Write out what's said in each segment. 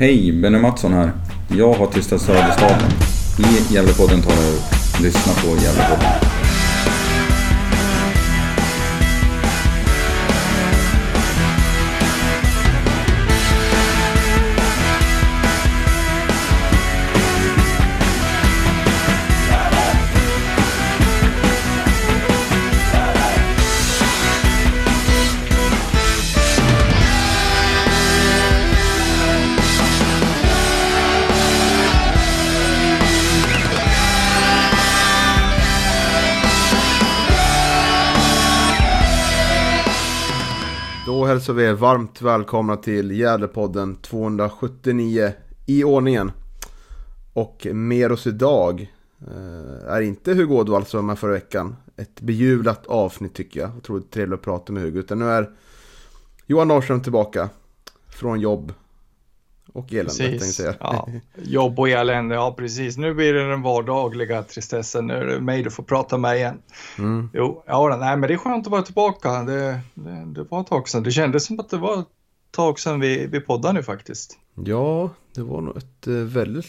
Hej, Benny Mattsson här. Jag har tystat Söderstaden. I Gävlepodden tar jag. Lyssna på Gävlepodden. Hälsar vi er varmt välkomna till Gävlepodden 279 i ordningen. Och med oss idag eh, är inte Hugo Ådvall som var förra veckan. Ett bejublat avsnitt tycker jag. Otroligt trevligt att prata med Hugo. Utan nu är Johan Norrström tillbaka från jobb och elände. tänkte jag. Ja, jobb och elände, ja precis. Nu blir det den vardagliga tristessen. Nu är det mig du får prata med igen. Mm. Jo, ja, nej, men det är skönt att vara tillbaka. Det, det, det var ett tag sedan. Det kändes som att det var ett tag sedan vi, vi poddade nu faktiskt. Ja, det var nog ett eh, väldigt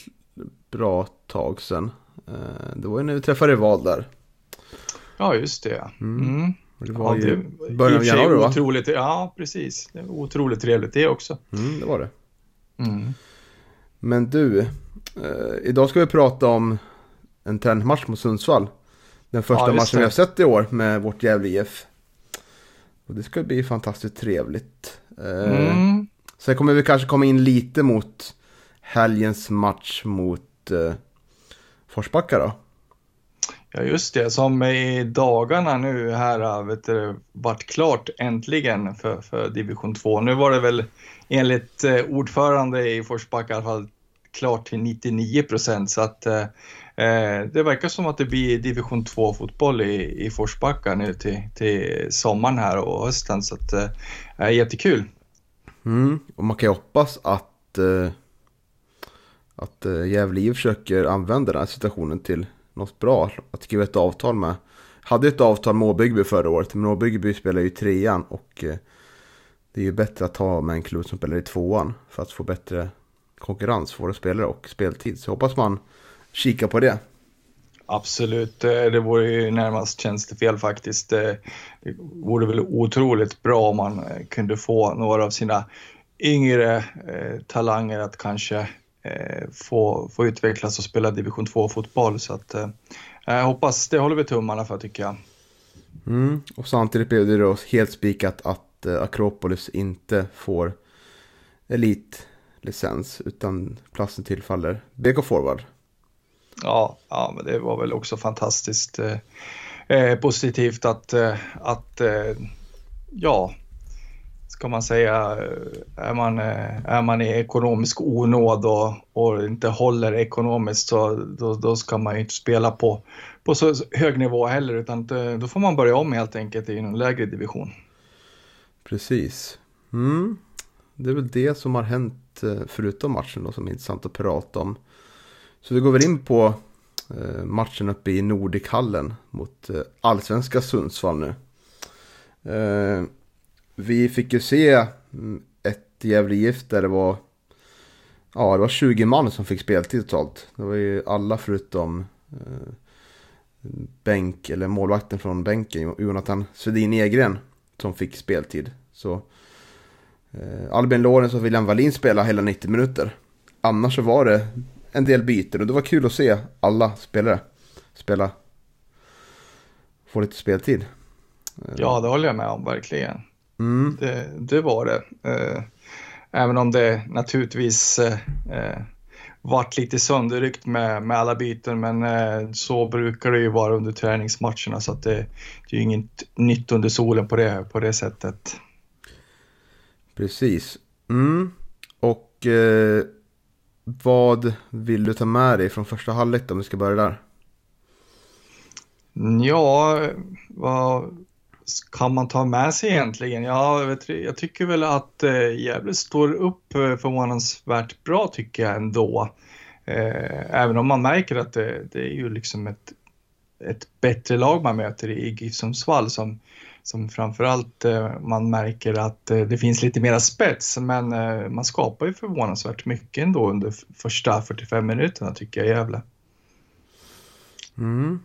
bra tag sedan. Eh, det var ju när vi träffade Val där. Ja, just det. Mm. Mm. Det var ja, ju början av januari va? Otroligt, ja, precis. Det var otroligt trevligt det också. Mm, det var det. Mm. Men du, eh, idag ska vi prata om en träningsmatch mot Sundsvall. Den första Ja, matchen vi har sett i år med vårt Gävle IF. Och det ska bli fantastiskt trevligt. Eh, Mm. Sen kommer vi kanske komma in lite mot helgens match mot eh, Forsbacka då. Ja, just det. Som i dagarna nu här vet du, vart klart äntligen för, för division 2. Nu var det väl enligt eh, ordförande i Forsbacka i alla fall klart till 99 procent så att eh, eh, det verkar som att det blir division 2 fotboll i, i Forsbacka nu till, till sommaren här och hösten så att eh, är jättekul. Mm. Och man kan ju hoppas att, eh, att eh, Gävle IF försöker använda den här situationen till något bra. Att skriva ett avtal med. Hade ett avtal med Åbyggby förra året. Men Åbyggby spelar ju i trean och eh, det är ju bättre att ta med en klubb som spelar i tvåan. För att få bättre konkurrens för våra spelare och speltid. Så hoppas man kika på det. Absolut, eh, det vore ju närmast tjänstefel faktiskt. Eh, Det vore väl otroligt bra om man eh, kunde få några av sina yngre eh, talanger att kanske eh, få, få utvecklas och spela division 2-fotboll. Så att, eh, jag hoppas, det håller vi tummarna för tycker jag. Mm. Och samtidigt blev det då helt spikat att att eh, Akropolis inte får elitlicens. Utan platsen tillfaller BK Forward. Ja, ja, men det var väl också fantastiskt eh, eh positivt att, eh, att eh, ja, ska man säga, eh, är man, eh, är man i ekonomisk onåd och, och inte håller ekonomiskt så då, då ska man ju inte spela på, på så hög nivå heller utan då får man börja om helt enkelt i en lägre division. Precis. Mm. Det är väl det som har hänt eh, förutom matchen då som är intressant att prata om. Så vi går väl in på eh, matchen uppe i Nordikhallen mot eh, allsvenska Sundsvall nu. Vi fick ju se mm, ett Gävle IF där det var Ja, det var 20 man som fick speltid totalt. Det var ju alla förutom bänk, eller målvakten från bänken, Jonathan Svedin Egren, som fick speltid. Så eh, Albin Lorenz och William Wallin spelade hela 90 minuter. Annars så var det en del byten och det var kul att se alla spelare spela. Få lite speltid. Ja, det håller jag med om verkligen. Mm. Det, det var det. Eh, Även om det naturligtvis eh, vart lite sönderryckt med, med alla byten, men eh, så brukar det ju vara under träningsmatcherna så att det, det är ju inget nytt under solen på det, på det sättet. Precis. Mm. Och eh, vad vill du ta med dig från första halvlek om vi ska börja där? Ja, vad kan man ta med sig egentligen? Ja, jag, vet, jag tycker väl att eh, Gävle står upp eh, förvånansvärt bra tycker jag ändå. Eh, även om man märker att det, det är ju liksom ett, ett bättre lag man möter i GIF Sundsvall som som framförallt man märker att det finns lite mera spets men man skapar ju förvånansvärt mycket ändå under första 45 minuterna tycker jag i Gävle. Mm,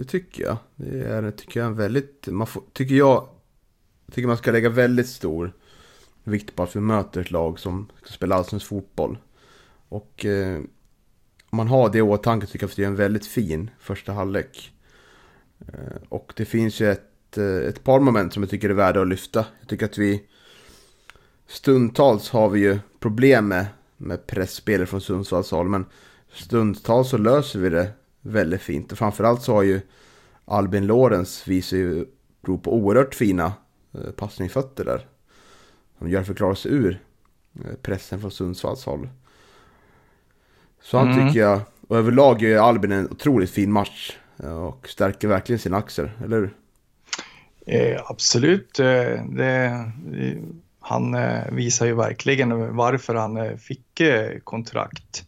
det tycker jag. Det är tycker jag, en väldigt, man får, tycker jag, tycker man ska lägga väldigt stor vikt på att vi möter ett lag som ska spela allsvensk fotboll. Och eh, om man har det i åtanke tycker jag att det är en väldigt fin första halvlek. Eh, och det finns ju ett, eh, ett par moment som jag tycker är värda att lyfta. Jag tycker att vi stundtals har vi ju problem med, med pressspelare från Sundsvallshåll. Men stundtals så löser vi det väldigt fint. Och framförallt så har ju Albin Lorenz visat ju prov på oerhört fina eh, passningsfötter där. De gör förklara sig ur eh, pressen från Sundsvalls håll. Så han Mm. tycker jag, och överlag gör Albin en otroligt fin match. eh, Och stärker verkligen sin axel, eller hur? Eh, absolut, det, han visar ju verkligen varför han fick kontrakt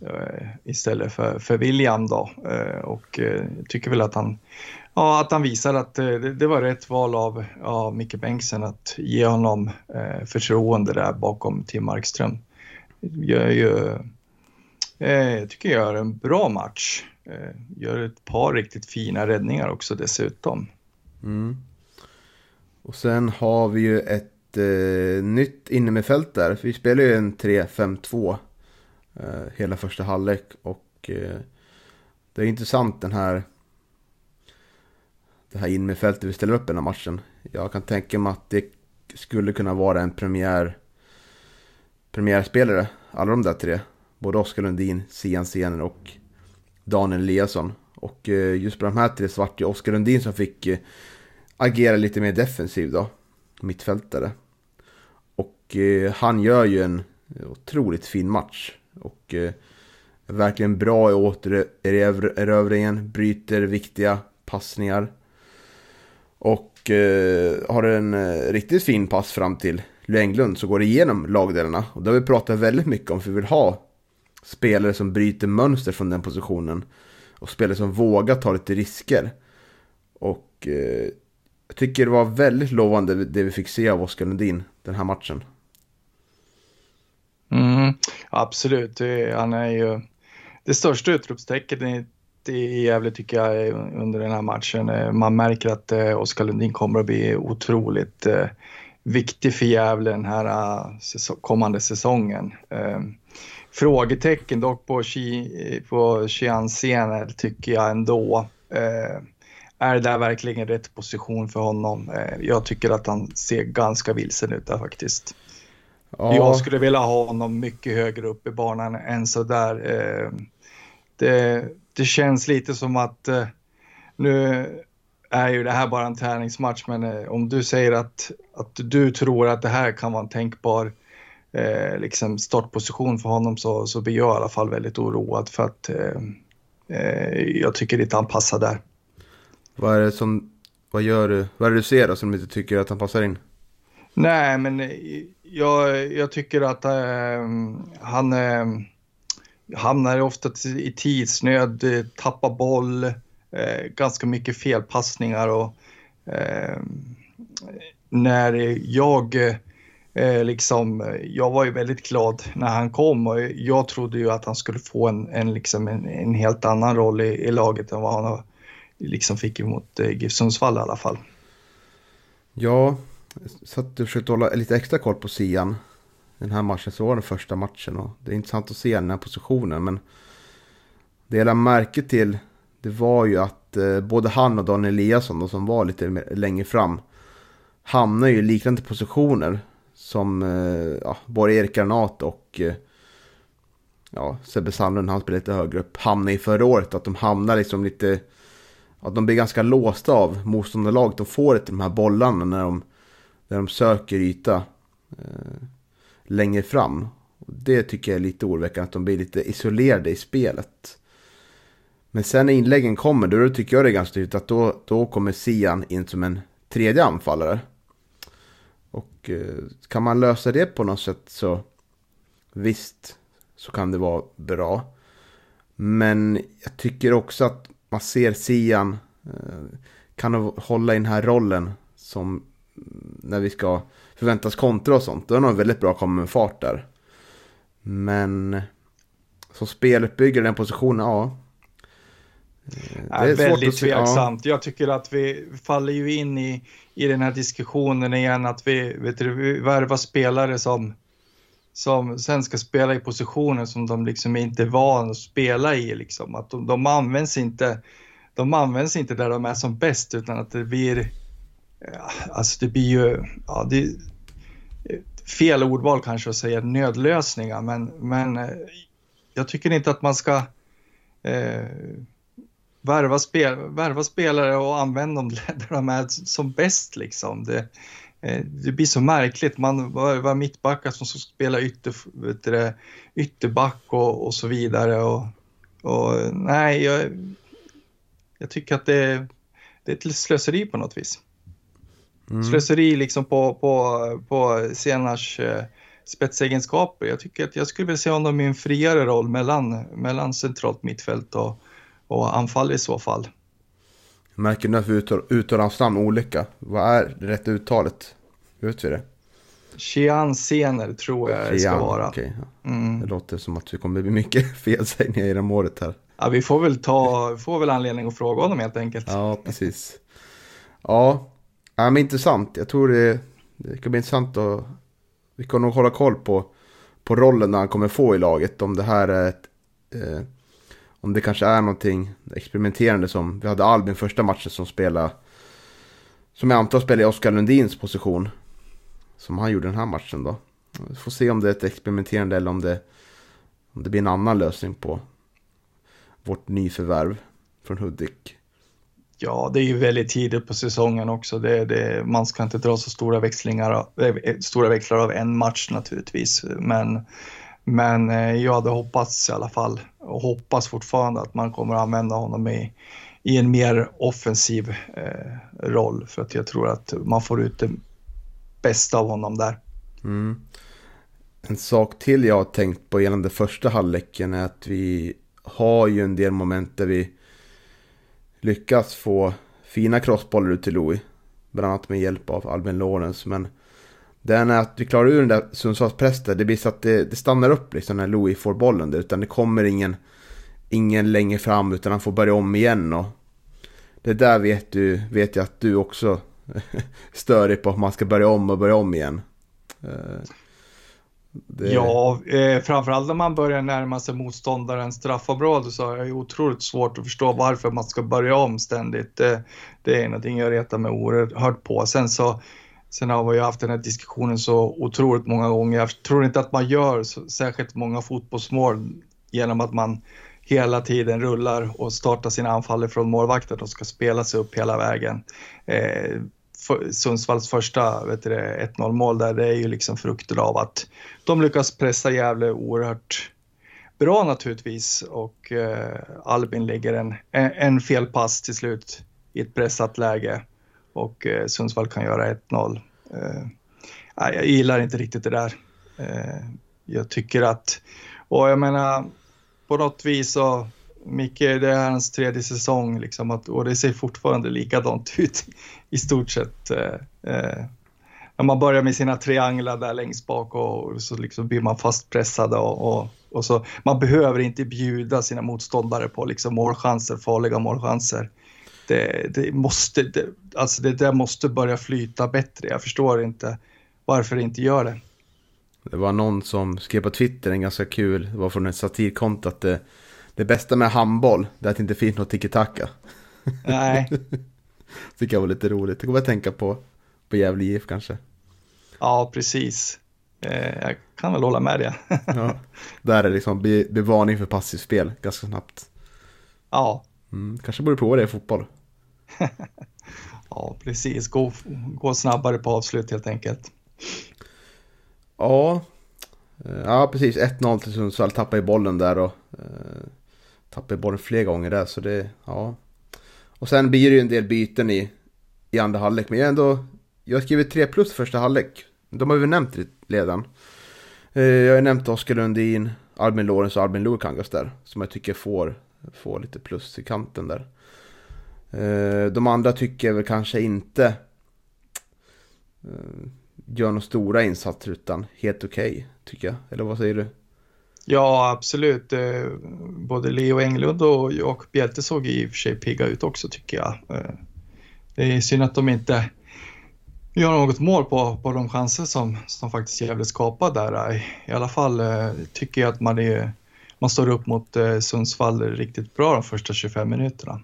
Eh, istället för, för William då. Eh, och eh, tycker väl att han, ja, att han visar att det, det var rätt val av, av Micke Bengtsson att ge honom förtroende där bakom Tim Markström. Gör ju, jag tycker jag gör en bra match. Gör ett par riktigt fina räddningar också dessutom. Mm. Och sen har vi ju ett eh, nytt innermifält där. Vi spelar ju en 3-5-2 Eh, hela första halvlek. Och eh, det är intressant den här det här innermittfältet vi ställer upp i den här matchen. Jag kan tänka mig att det skulle kunna vara en premiär premiärspelare. Alla de där tre. Både Oskar Lundin, Sian Sener och Daniel Eliasson. Och eh, just på de här tre så vart det Oskar Lundin som fick eh, agera lite mer defensiv då. Mittfältare. Och eh, han gör ju en otroligt fin match. Och eh, är verkligen bra i återerövringen. Bryter viktiga passningar. Och eh, har en eh, riktigt fin pass fram till Englund så går det igenom lagdelarna. Och det har vi pratat väldigt mycket om för vi vill ha spelare som bryter mönster från den positionen. Och spelare som vågar ta lite risker. Och eh, jag tycker det var väldigt lovande det vi fick se av Oskar Lundin den här matchen. Absolut, det, han är ju det största utropstecknet i, i Gävle tycker jag under den här matchen. Eh, man märker att eh, Oskar Lundin kommer att bli otroligt eh, viktig för Gävle den här eh, kommande säsongen. Eh, frågetecken dock på, Chian Sener tycker jag ändå. Eh, är det där verkligen rätt position för honom? Eh, jag tycker att han ser ganska vilsen ut där faktiskt. Ja, Jag skulle vilja ha honom mycket högre upp i banan än så där. Eh, Det, det känns lite som att eh, nu är ju det här bara en träningsmatch, men eh, om du säger att, att du tror att det här kan vara en tänkbar eh, liksom startposition för honom så, så blir jag i alla fall väldigt oroad för att jag tycker inte han passar där. vad är det som, vad gör du, vad är det du ser då som du inte tycker att han passar in? Nej, men jag, jag tycker att äh, han eh, äh, hamnar ofta i tidsnöd, eh, tappar boll, äh, ganska mycket felpassningar och när jag liksom, jag var ju väldigt glad när han kom och jag trodde ju att han skulle få en, en, liksom en, en helt annan roll i, i laget än vad han liksom fick mot eh, GIF Sundsvall i alla fall. Ja, Satt och försökte hålla lite extra koll på Sian. Den här matchen så var den första matchen och det är intressant att se den här positionen. Men det jag lade märke till det var ju att eh, både han och Daniel Eliasson då, som var lite längre fram hamnar ju i liknande positioner som eh, ja, både Erik Granat och eh, ja, Sebbe Sandlund, han spelar lite högre upp, hamnade i förra året. Att de hamnar liksom lite, att de blir ganska låsta av motståndarlaget och får inte de här bollarna när de, där de söker yta eh, längre fram. Och Det tycker jag är lite oroväckande, att de blir lite isolerade i spelet. Men sen när inläggen kommer, då tycker jag det är ganska tydligt att då, då kommer Sian in som en tredje anfallare. Och eh, kan man lösa det på något sätt så visst så kan det vara bra. Men jag tycker också att man ser Sian eh, kan hålla i den här rollen som när vi ska förväntas kontra och sånt. Då är de väldigt bra att komma med fart där. Men som speluppbyggare i den positionen, ja. Det är, är väldigt tveksamt. Ja. Jag tycker att vi faller ju in i, i den här diskussionen igen att vi, vet du, vi värvar spelare som, som sen ska spela i positioner som de liksom inte är vana att spela i. Liksom. Att de, de, används inte, de används inte där de är som bäst utan att det blir, Eh, alltså det blir ju, ja, det, eh, fel ordval kanske att säga nödlösningar men, men eh, jag tycker inte att man ska eh, värva, spel, värva spelare och använda dem där de är som bäst. Liksom. Det, det blir så märkligt. Man var mittbackar som ska spela ytter, du, ytterback och, och, så vidare. Och, och nej, jag, jag, tycker att det, det är ett slöseri på något vis. Mm. Slöseri liksom på, på, på Senars eh, spetsegenskaper. Jag tycker att jag skulle vilja se honom i en friare roll mellan, mellan centralt mittfält och, och anfall i så fall. Märker du att vi uttalar hans namn olika? Vad är det rätta uttalet? Vet vi det? Chian Sener tror jag det ska vara. Okay, mm. Det låter som att det kommer bli mycket felsägningar i det målet här. Ja, vi får väl, ta, får väl anledning att fråga honom helt enkelt. Ja, precis. Ja, ja men intressant. Jag tror det, det kan bli intressant att... Vi kommer nog hålla koll på, på rollen han kommer få i laget. Om det här är ett... Eh, om det kanske är någonting experimenterande som, vi hade Albin första matchen som spelade, som jag antar spelar i Oskar Lundins position. Som han gjorde den här matchen då. Vi får se om det är ett experimenterande eller om det, om det blir en annan lösning på vårt nyförvärv från Hudik. Ja, det är ju väldigt tidigt på säsongen också. Det, det, man ska inte dra så stora, växlingar, eh, stora växlar av en match naturligtvis. Men men eh, jag hade hoppats i alla fall och hoppas fortfarande att man kommer att använda honom i, i en mer offensiv eh, roll för att jag tror att man får ut det bästa av honom där. Mm. En sak till jag har tänkt på gällande första halvleken är att vi har ju en del moment där vi lyckats få fina crossbollar ut till Louis. Bland annat med hjälp av Albin Lawrence. Men den är att vi klarar ur den där Sundsvallspressen. Det blir så att det, det, stannar upp liksom när Louis får bollen där. Utan det kommer ingen, ingen längre fram utan han får börja om igen. Och det där vet, du, vet jag att du också stör dig på. Att man ska börja om och börja om igen. Eh, det... Ja, eh, framförallt när man börjar närma sig motståndarens straffområde så är det otroligt svårt att förstå varför man ska börja om ständigt. Det, det är någonting jag retar mig oerhört på. Sen så Sen har vi ju haft den här diskussionen så otroligt många gånger. Jag tror inte att man gör så, särskilt många fotbollsmål genom att man hela tiden rullar och startar sina anfall från målvakten och ska spela sig upp hela vägen. Eh, för, Sundsvalls första 1-0 mål där, det är ju liksom frukter av att de lyckas pressa Gävle oerhört bra naturligtvis och eh, Albin lägger en, en felpass till slut i ett pressat läge och eh, Sundsvall kan göra 1-0. Eh, jag gillar inte riktigt det där. Eh, jag tycker att, och jag menar på något vis så Micke, det är hans tredje säsong liksom att, och det ser fortfarande likadant ut i stort sett. Eh, eh. när man börjar med sina trianglar där längst bak och, och så liksom blir man fastpressad och, och, och, så. Man behöver inte bjuda sina motståndare på liksom målchanser, farliga målchanser det, det måste, det, alltså det där måste börja flyta bättre. Jag förstår inte varför det inte gör det. Det var någon som skrev på Twitter, en ganska kul, det var från ett satirkonto, att det, det bästa med handboll, är att det inte finns något tiki-taka. Nej. Tycker jag var lite roligt. Det kommer jag tänka på, på Gävle IF kanske. Ja, precis. Eh, jag kan väl hålla med det. ja, där är liksom be, bevarning för passivt spel ganska snabbt. Ja. Mm, kanske borde prova det i fotboll. ja, precis. Gå, gå snabbare på avslut helt enkelt. Ja, eh, ja precis. 1-0 till Sundsvall. Tappar i bollen där och eh, Tappade bollen flera gånger där. Så det, ja. Och sen blir det ju en del byten i, i andra halvlek. Men jag ändå, jag har skrivit 3 plus första halvlek. De har vi nämnt redan? Eh, jag har nämnt Oskar Lundin, Albin Lorenz och Albin Lukangas där. Som jag tycker får, får lite plus i kanten där. Eh, de andra tycker jag väl kanske inte eh, gör några stora insatser utan helt okej okay, tycker jag. Eller vad säger du? Ja, absolut. Eh, både Leo Englund och Jakob Hjelte såg i och för sig pigga ut också tycker jag. Eh, det är synd att de inte gör något mål på, på de chanser som, som faktiskt Gävle skapar där. I alla fall eh, tycker jag att man, är, man står upp mot Sundsvall riktigt bra de första 25 minuterna.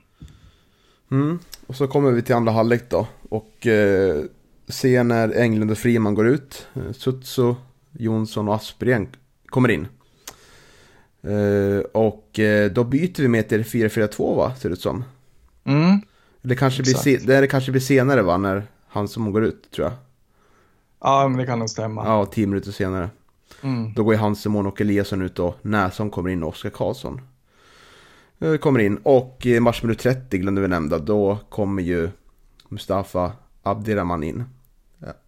Mm. Och så kommer vi till andra halvlek då. Och eh, ser när Englund och Friman går ut. Sutso, Jonsson och Aspgren kommer in. Uh, och uh, då byter vi med till 4-4-2 va, ser det ut som. Mm. Det kanske, blir det kanske blir senare va, när han som går ut tror jag. Ja, men det kan nog stämma. Ja, tio minuter senare. Mm. Då går ju Hansemon och Eliasson ut och Nässon kommer in och Oskar Karlsson. Uh, kommer in och i matchminut 30 glömde vi nämna, då kommer ju Mustafa Abdirahman in.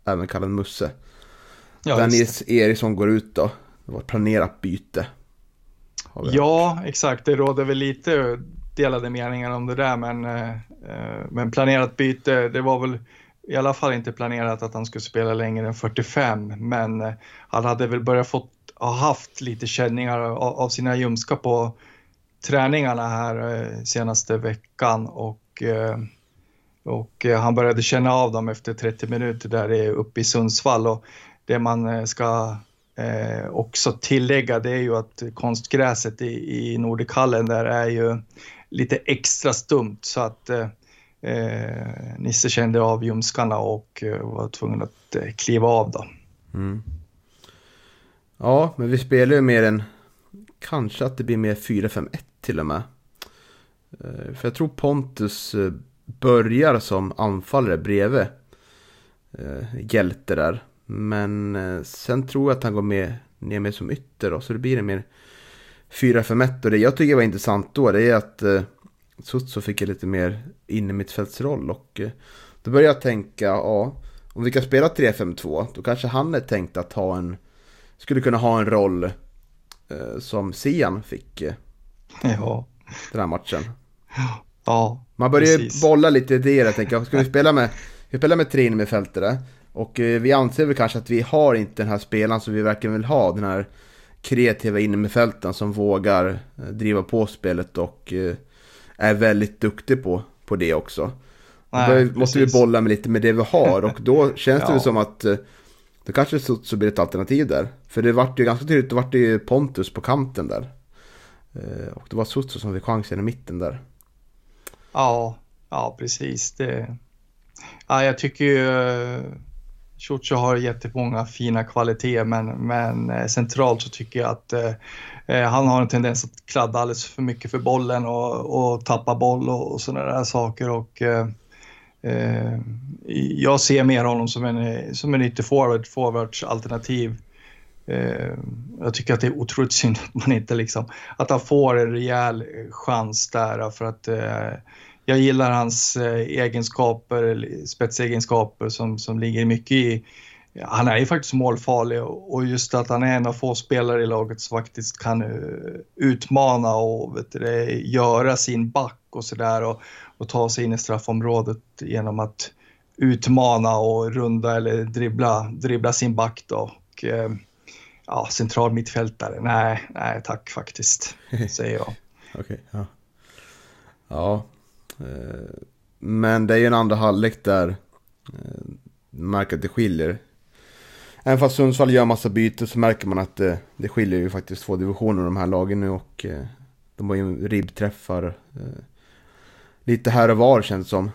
Även kallad Musse. Ja, Där Nils Eriksson går ut då. Det var ett planerat byte. Ja, exakt. Det råder väl lite delade meningar om det där, men, eh, men planerat byte, det var väl i alla fall inte planerat att han skulle spela längre än 45, men eh, han hade väl börjat fått, ha haft lite känningar av, sina ljumskar på träningarna här eh, senaste veckan och, eh, och eh, han började känna av dem efter 30 minuter där uppe i Sundsvall och det man eh, ska eh, också tillägga det är ju att konstgräset i, i Nordikallen där är ju lite extra stumt så att eh, eh, Nisse kände av ljumskarna och eh, var tvungen att eh, kliva av då. Mm. Ja, men vi spelar ju mer än kanske att det blir mer 4-5-1 till och med. Eh, för jag tror Pontus eh, börjar som anfallare bredvid eh, hjälte där. Men eh, sen tror jag att han går med, ner med som ytter då, så det blir en mer 4-5-1. Och det jag tycker var intressant då, det är att eh, Sutso fick en lite mer innermittfältsroll. Och eh, då började jag tänka, ja, om vi kan spela 3-5-2, då kanske han är tänkt att ha en, skulle kunna ha en roll eh, som Sian fick eh, ja. den här matchen. Ja, Man börjar ju bolla lite idéer, jag tänker, ska vi spela med, vi spelar med tre innermittfältare? Och eh, vi anser väl kanske att vi har inte den här spelaren som vi verkligen vill ha. Den här kreativa innermittfältaren som vågar eh, driva på spelet och eh, är väldigt duktig på, på det också. Nej, då måste vi bolla med lite med det vi har och då känns ja. det som att det kanske så blir ett alternativ där. För det vart ju ganska tydligt, det vart ju Pontus på kanten där. Och det var Sutsu som fick chansen i mitten där. Ja, ja precis. Det... Ja, jag tycker ju Ciuccio har jättemånga fina kvaliteter men, men eh, centralt så tycker jag att eh, eh, han har en tendens att kladda alldeles för mycket för bollen och, och tappa boll och, och sådana där saker. Och, eh, eh, jag ser mer honom som en, eh, som en ytterforward, forwards alternativ. Eh, jag tycker att det är otroligt synd att man inte liksom, att han får en rejäl chans där för att jag gillar hans eh, egenskaper, spetsegenskaper som, som ligger mycket i han är ju faktiskt målfarlig och just att han är en av få spelare i laget som faktiskt kan eh, utmana och vet du, göra sin back och sådär och, och ta sig in i straffområdet genom att utmana och runda eller dribbla, dribbla sin back då. Och, eh, ja, central mittfältare, nej, nej tack faktiskt, säger jag. Okej, okay, ja. Ja, men det är ju en andra halvlek där eh, märker att det skiljer. Även fast Sundsvall gör massa byten så märker man att det, det skiljer ju faktiskt två divisioner de här lagen nu och eh, de har ju ribbträffar lite här och var känns det som.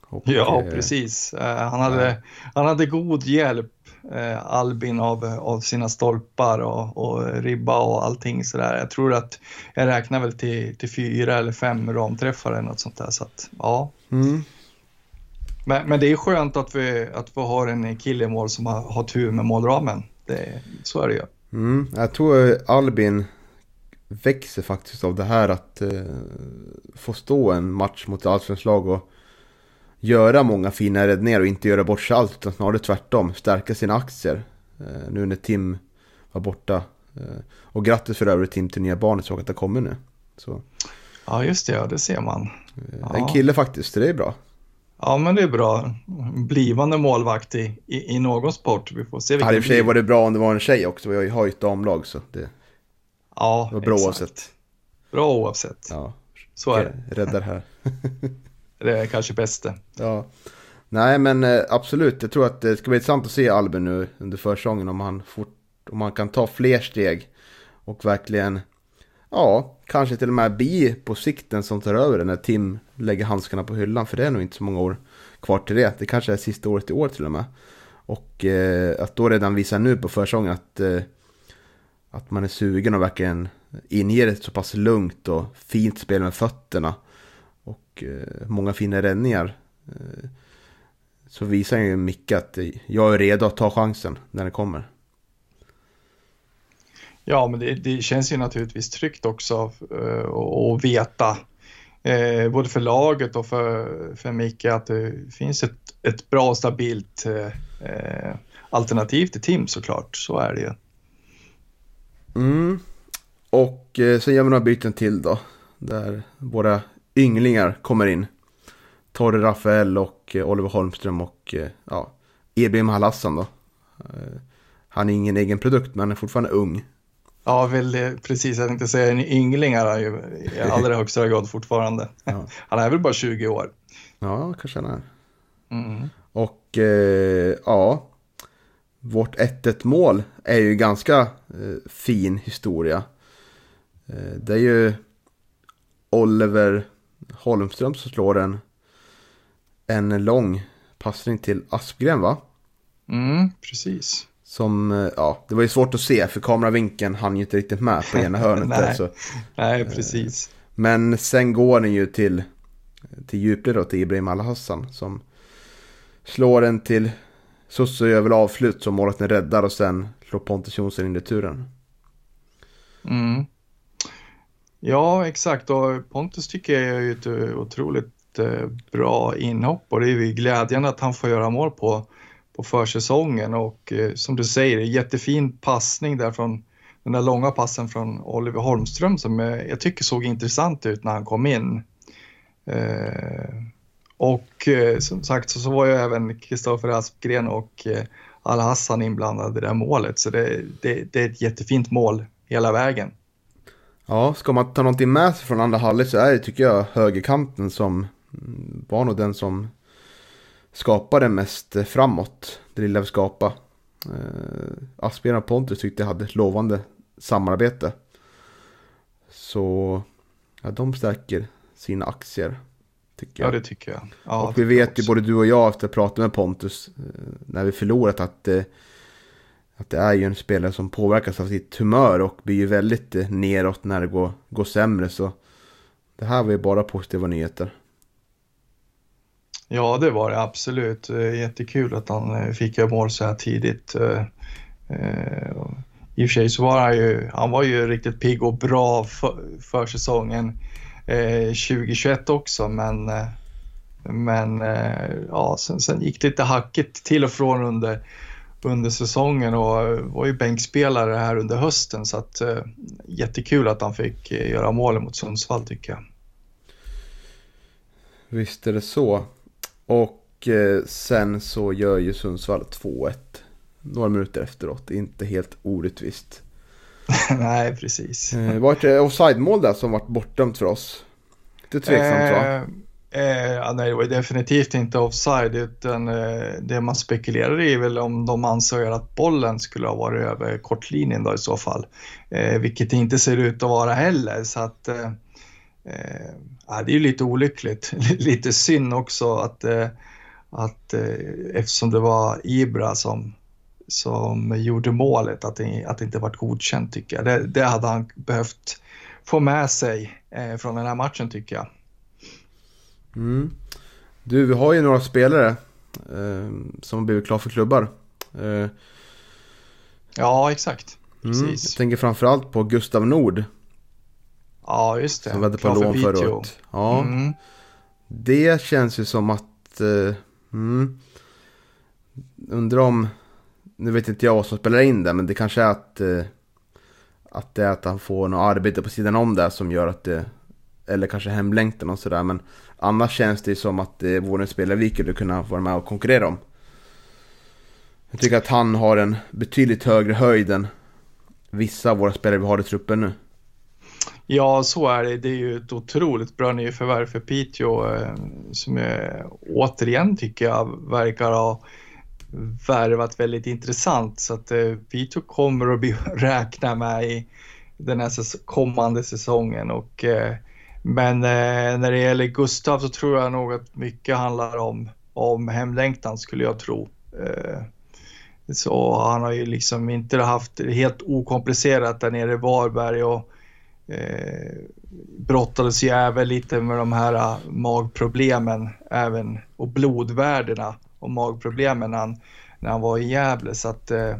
Och, ja, precis. Han hade, han hade god hjälp eh, Albin av, av sina stolpar och, och ribba och allting sådär. Jag tror att jag räknar väl till, till fyra eller fem ramträffar eller något sånt där. Så att, ja. Mm. Men, men det är skönt att vi, att vi har en kille i mål som har, har tur med målramen. Det, så är det ju. Mm, jag tror Albin växer faktiskt av det här att eh, få stå en match mot allsvenskt lag och göra många fina räddningar och inte göra bort sig allt utan snarare tvärtom. Stärka sina aktier. Eh, nu när Tim var borta. Eh, och grattis för övrigt Tim till nya barnet, såg att det kommer nu. Så. Ja just det, ja, det ser man. Eh, en kille faktiskt, det är bra. Ja, men det är bra. Blivande målvakt i, i, i någon sport. Vi får se Det hade i och för sig varit bra om det var en tjej också. Vi har ju ett damlag så det ja, var bra exakt. oavsett. Bra oavsett. Ja, Så är det. räddar här. Det är kanske bäst Ja. Nej men eh, absolut, jag tror att det ska bli intressant att se Albin nu under försäsongen om han, fort, om han kan ta fler steg och verkligen, ja, kanske till och med bli på sikten som tar över när Tim lägger handskarna på hyllan, för det är nog inte så många år kvar till det. Det kanske är sista året i år till och med. Och eh, att då redan visa nu på försäsongen att, eh, att man är sugen och verkligen inger ett så pass lugnt och fint spel med fötterna och eh, många fina räddningar. Eh, så visar ju Micke att eh, jag är redo att ta chansen när den kommer. Ja, men det, det känns ju naturligtvis tryggt också att veta, eh, både för laget och för, för Micke, att det finns ett, ett bra och stabilt eh, alternativ till Tim såklart. Så är det ju. Mm. Och eh, sen gör vi några byten till då. Där våra ynglingar kommer in. Torre Rafael och eh, Oliver Holmström och eh, ja, Ebrim Halassan då. Eh, han är ingen egen produkt men han är fortfarande ung. Ja, väl, precis. Jag tänkte säga en yngling är han ju i allra högsta grad fortfarande. Ja. Han är väl bara 20 år. Ja, kanske han är. Mm. Och eh, ja, vårt 1-1 mål är ju ganska eh, fin historia. Eh, det är ju Oliver Holmström som slår en, en lång passning till Aspgren va? Mm, precis. Som, eh, ja, det var ju svårt att se för kameravinkeln hann ju inte riktigt med på ena hörnet där. Nej. Så. Nej, precis. Men sen går den ju till, till djupled då, till Ibrahim Al-Hassan som slår den till Susse över avslut som målvakten räddar och sen slår Pontus Jonsson in returen. Mm. Ja, exakt. Och Pontus tycker jag är ju ett eh, otroligt eh, bra inhopp och det är ju glädjande att han får göra mål på, på försäsongen och eh, som du säger, jättefin passning där från den där långa passen från Oliver Holmström som jag tycker såg intressant ut när han kom in. Och som sagt så, var ju även Kristoffer Aspgren och Al-Hassan inblandade i det här målet så det, det, det är ett jättefint mål hela vägen. Ja, ska man ta någonting med sig från andra halvlek så är det tycker jag högerkanten som mm, var nog den som skapade mest eh, framåt. Det lilla vi skapade. Eh, Aspgren och Pontus tyckte jag hade ett lovande samarbete. Så ja, de stärker sina aktier. Tycker Ja, jag. det tycker jag. Ja, och vi vet ju både du och jag efter att ha pratat med Pontus eh, när vi förlorat att, att det är ju en spelare som påverkas av sitt humör och blir ju väldigt eh, neråt när det går, går sämre. Så det här var ju bara positiva nyheter. Ja, det var det absolut. Eh, jättekul att han eh, fick göra mål så här tidigt. I och för sig så var han ju, han var ju riktigt pigg och bra för, för säsongen 2021 också, men, men ja, sen, sen gick det lite hackigt till och från under, under säsongen och eh, var ju bänkspelare här under hösten så att eh, jättekul att han fick eh, göra mål mot Sundsvall tycker jag. Visst är det så. Och eh, sen så gör ju Sundsvall 2-1. Några minuter efteråt. Inte helt orättvist. Nej, precis. Eh, var det offside-mål där som vart bortdömt för oss? Lite tveksamt va? Eh, nej, det var definitivt inte offside utan eh, det man spekulerar i är väl om de anser att bollen skulle ha varit över kortlinjen då i så fall. Eh, vilket det inte ser ut att vara heller så att eh, eh, det är ju lite olyckligt. lite synd också att, eh, att eh, eftersom det var Ibra som som gjorde målet, att det, att det inte varit godkänt tycker jag. Det, det hade han behövt få med sig eh, från den här matchen tycker jag. Mm. Du, vi har ju några spelare eh, som har blivit klara för klubbar. Eh, Ja, exakt. mm, jag Precis. tänker framförallt på Gustav Nord Ja, just det. som vände på lån förra året. Ja, Mm. det känns ju som att... Eh, mm, undrar om... Nu vet inte jag vad som spelar in där, men det kanske är att... Eh, att det är att han får något arbete på sidan om där som gör att det eller kanske hemlängtan och sådär. Men annars känns det som att eh, det vore en spelare vi skulle kunna vara med och konkurrera om. Jag tycker att han har en betydligt högre höjd än vissa av våra spelare vi har i truppen nu. Ja, så är det. Det är ju ett otroligt bra nyförvärv för Piteå eh, som jag återigen tycker jag verkar ha värvat väldigt intressant. Så att eh, Piteå kommer att bli räkna med i den här kommande säsongen. Och, eh, men eh, när det gäller Gustav så tror jag nog att mycket handlar om, om hemlängtan skulle jag tro. Eh, så han har ju liksom inte haft det helt okomplicerat där nere i Varberg och eh, brottades ju även lite med de här uh, magproblemen även och blodvärdena och magproblemen när han, när han var i Gävle. Så att, eh,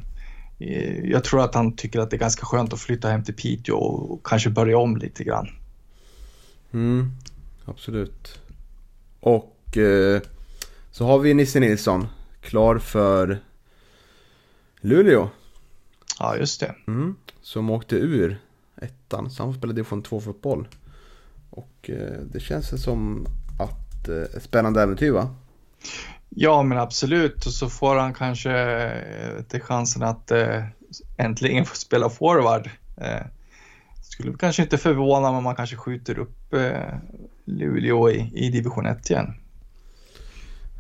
jag tror att han tycker att det är ganska skönt att flytta hem till Piteå och kanske börja om lite grann. Mm, absolut. Och eh, så har vi Nisse Nilsson klar för Luleå. Ja, just det. Mm, som åkte ur ettan, så han får spela division 2 fotboll. Och eh, det känns som att eh, ett spännande äventyr va? Ja men absolut och så får han kanske eh, till chansen att eh, äntligen få spela forward. Eh, skulle kanske inte förvåna om man kanske skjuter upp eh, Luleå i, i division 1 igen.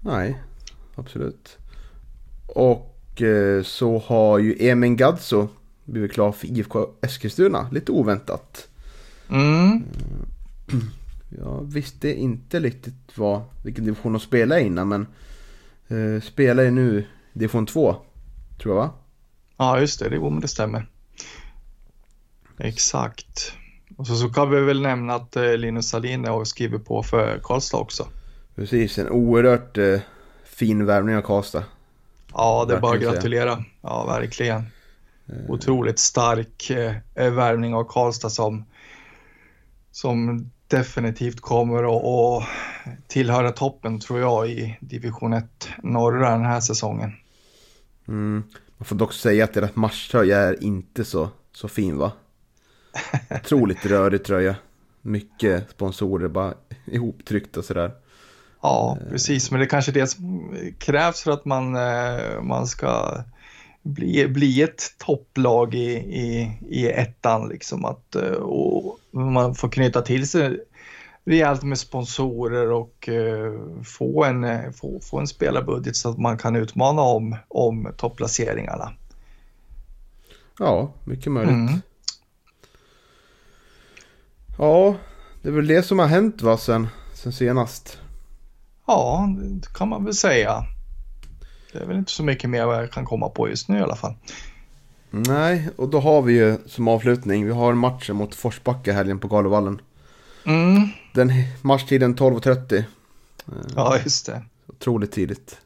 Nej, absolut. Och eh, så har ju Emin Gadzo blivit klar för IFK Eskilstuna. Lite oväntat. Mm. Jag visste inte riktigt vad, vilken division de spelade innan men eh, spelar ju nu division 2. Tror jag va? Ja just det, det, det stämmer. Exakt. Och så, så kan vi väl nämna att eh, Linus Salin har skrivit på för Karlstad också. Precis, en oerhört eh, fin värvning av Karlstad. Ja, det är bara att gratulera. Ja, verkligen. Eh. Otroligt stark eh, värvning av Karlstad som, som definitivt kommer att, att tillhöra toppen tror jag i division 1 norra den här säsongen. Mm. Man får dock säga att deras matchtröja är inte så, så fin va? Otroligt rörig tröja. Mycket sponsorer bara ihoptryckt och sådär. Ja, precis. Men det är kanske det som krävs för att man, eh, man ska bli, bli ett topplag i, i, i ettan. Liksom att, eh, och man får knyta till sig rejält med sponsorer och uh, få, en, få, få en spelarbudget så att man kan utmana om, om topplaceringarna. Ja, mycket möjligt. Mm. Ja, det är väl det som har hänt va sen, sen senast. Ja, det kan man väl säga. Det är väl inte så mycket mer vad jag kan komma på just nu i alla fall. Nej, och då har vi ju som avslutning, vi har matchen mot Forsbacka helgen på Galovallen. Mm. Den matchtiden 12.30. Ja, just det. Otroligt tidigt.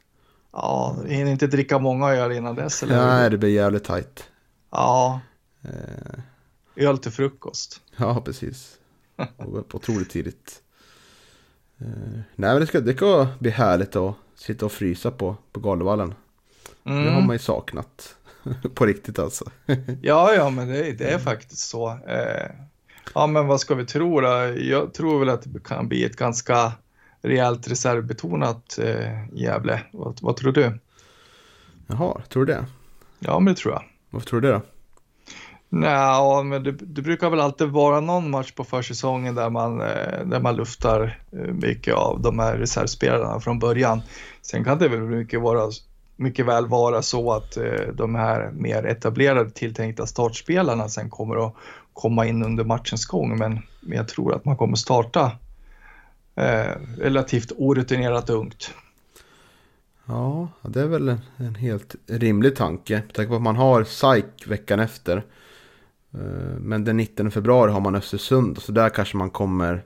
Ja, hinner inte dricka många öl innan dess eller? Nej, det blir jävligt tajt. Ja. Eh. Öl till frukost. Ja, precis. Otroligt tidigt. Eh. Nej, men det ska, det ska bli härligt att sitta och frysa på, på Galovallen. Mm. Det har man ju saknat. på riktigt alltså. ja, ja, men det, det är faktiskt så. Eh, ja, men vad ska vi tro då? Jag tror väl att det kan bli ett ganska rejält reservbetonat eh, Gävle. Vad, vad tror du? Jaha, tror du det? Ja, men det tror jag. Varför tror du det då? Nej, men det, det, brukar väl alltid vara någon match på försäsongen där man, eh, där man luftar eh, mycket av de här reservspelarna från början. Sen kan det väl mycket, vara, mycket väl vara så att eh, de här mer etablerade tilltänkta startspelarna sen kommer att komma in under matchens gång. Men, men jag tror att man kommer starta eh, relativt orutinerat ungt. Ja, det är väl en, en helt rimlig tanke. Tänk på att man har SAIK veckan efter. Eh, men den 19 februari har man Östersund. Så där kanske man kommer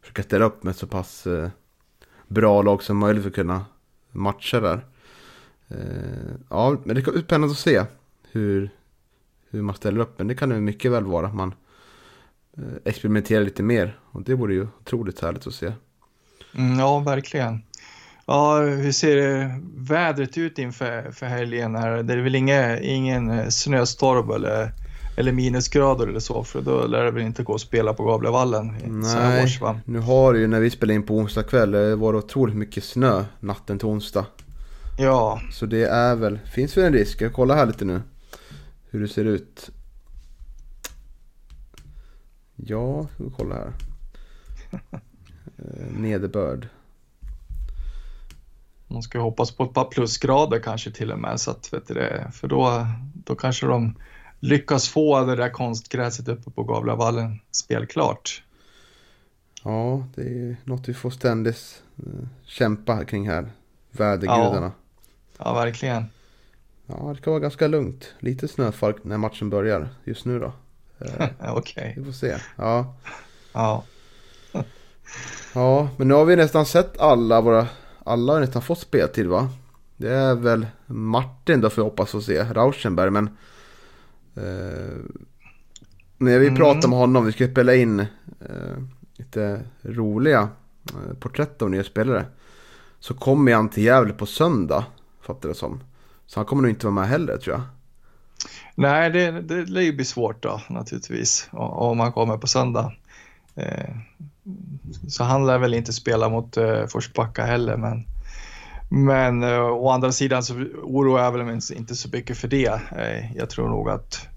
försöka ställa upp med så pass eh, bra lag som möjligt för att kunna matcha där. Eh, ja, men det är spännande att se hur, hur man ställer upp. Men det kan det mycket väl vara. att Man experimenterar lite mer. Och det vore ju otroligt härligt att se. Mm, ja, verkligen. Ja, hur ser vädret ut inför för helgen? Här? Det är väl inga, ingen snöstorm eller eller minusgrader eller så, för då lär det väl inte gå att spela på Gavlevallen Nej, års va? nu har det ju när vi spelade in på onsdag kväll, det var otroligt mycket snö natten till onsdag. Ja, Så det är väl, finns väl en risk. Jag kollar här lite nu. Hur det ser ut. Ja, ska vi kolla här. Eh, Nederbörd. man ska hoppas på ett par plusgrader kanske till och med, så att, vet du för då, då kanske de lyckas få det där konstgräset uppe på Gavlevallen spelklart. Ja, det är något vi får ständigt eh, kämpa kring här. Vädergudarna. Ja, verkligen. Ja. det ska vara ganska lugnt. Lite snöfall när matchen börjar just nu då. Okej. vi får se. Ja. Ja. ja, men nu har vi nästan sett alla våra... Alla har nästan fått speltid va? Det är väl Martin då får jag hoppas att se. Rauschenberg men... Eh, när vi Mm. pratade med honom, vi skulle spela in eh, lite roliga eh, porträtt av nya spelare. Så kommer han till Gävle på söndag, fattar det som. Så han kommer nog inte vara med heller tror jag. Nej, det, det lär ju bli svårt då naturligtvis om man kommer på söndag. Så han lär väl inte spela mot Forsbacka heller, men men eh, å andra sidan så oroar jag väl mig inte så mycket för det. Eh, jag tror nog att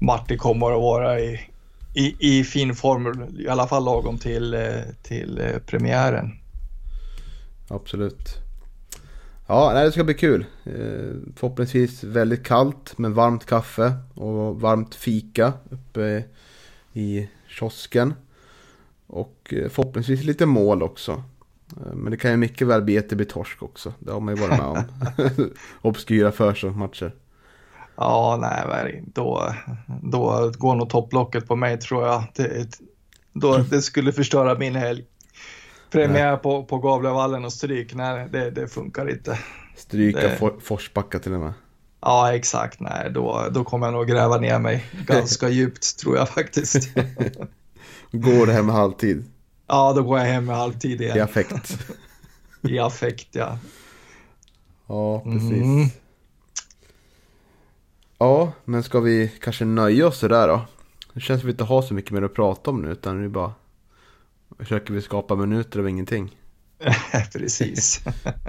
Martin kommer att vara i, i, i fin form, i alla fall lagom till, eh, till eh, premiären. Absolut. Ja, nej, det ska bli kul. Eh, förhoppningsvis väldigt kallt med varmt kaffe och varmt fika uppe i kiosken. Och eh, förhoppningsvis lite mål också. Eh, men det kan ju mycket väl bli att det blir torsk också. Det har man ju varit med om. Obskyra försäsongsmatcher. Ja, nej, då, då går nog topplocket på mig tror jag. Det, då, det skulle förstöra min helg. Premiär på, på Gavlevallen och stryk, nej det, det funkar inte. Stryka Det- For- Forsbacka till och med. Ja, exakt, nej då, då kommer jag nog gräva ner mig ganska djupt tror jag faktiskt. Går hem halvtid Ja, då går jag hem med halvtid i igen. affekt. I affekt, ja. Ja, precis. Mm. Ja, men ska vi kanske nöja oss sådär då? Det känns som vi inte har så mycket mer att prata om nu utan nu bara försöker vi skapa minuter av ingenting. Precis.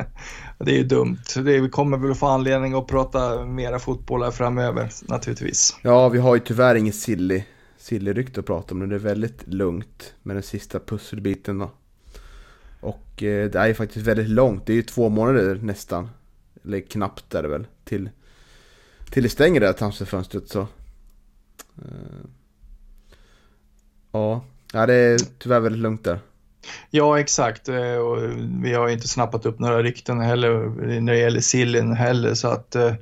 det är ju dumt. Vi kommer väl få anledning att prata mera fotboll här framöver naturligtvis. Ja, vi har ju tyvärr inget silly, sillerykte att prata om nu. Det är väldigt lugnt med den sista pusselbiten då. Och eh, det är ju faktiskt väldigt långt. Det är ju två månader nästan. Eller knappt är det väl. Till, till det stänger det här transferfönstret så. Eh, ja. ja, det är tyvärr väldigt lugnt där. Ja, exakt. Eh, och vi har ju inte snappat upp några rykten heller när det gäller sillen heller. Så att, eh,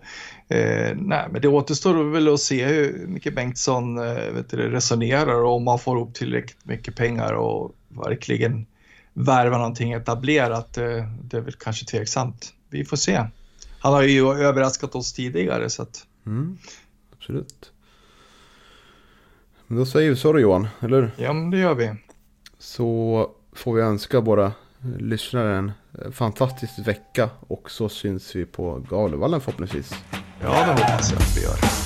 eh, nej, men det återstår väl att se hur mycket Bengtsson eh, vet du, resonerar och om man får upp tillräckligt mycket pengar och verkligen värva någonting etablerat. Eh, det är väl kanske tveksamt. Vi får se. Han har ju överraskat oss tidigare så att Mm, absolut. Men då säger vi så då Johan, eller ja, men det gör vi. Så får vi önska våra lyssnare en fantastisk vecka och så syns vi på Galevallen förhoppningsvis. Ja, det hoppas jag att vi gör.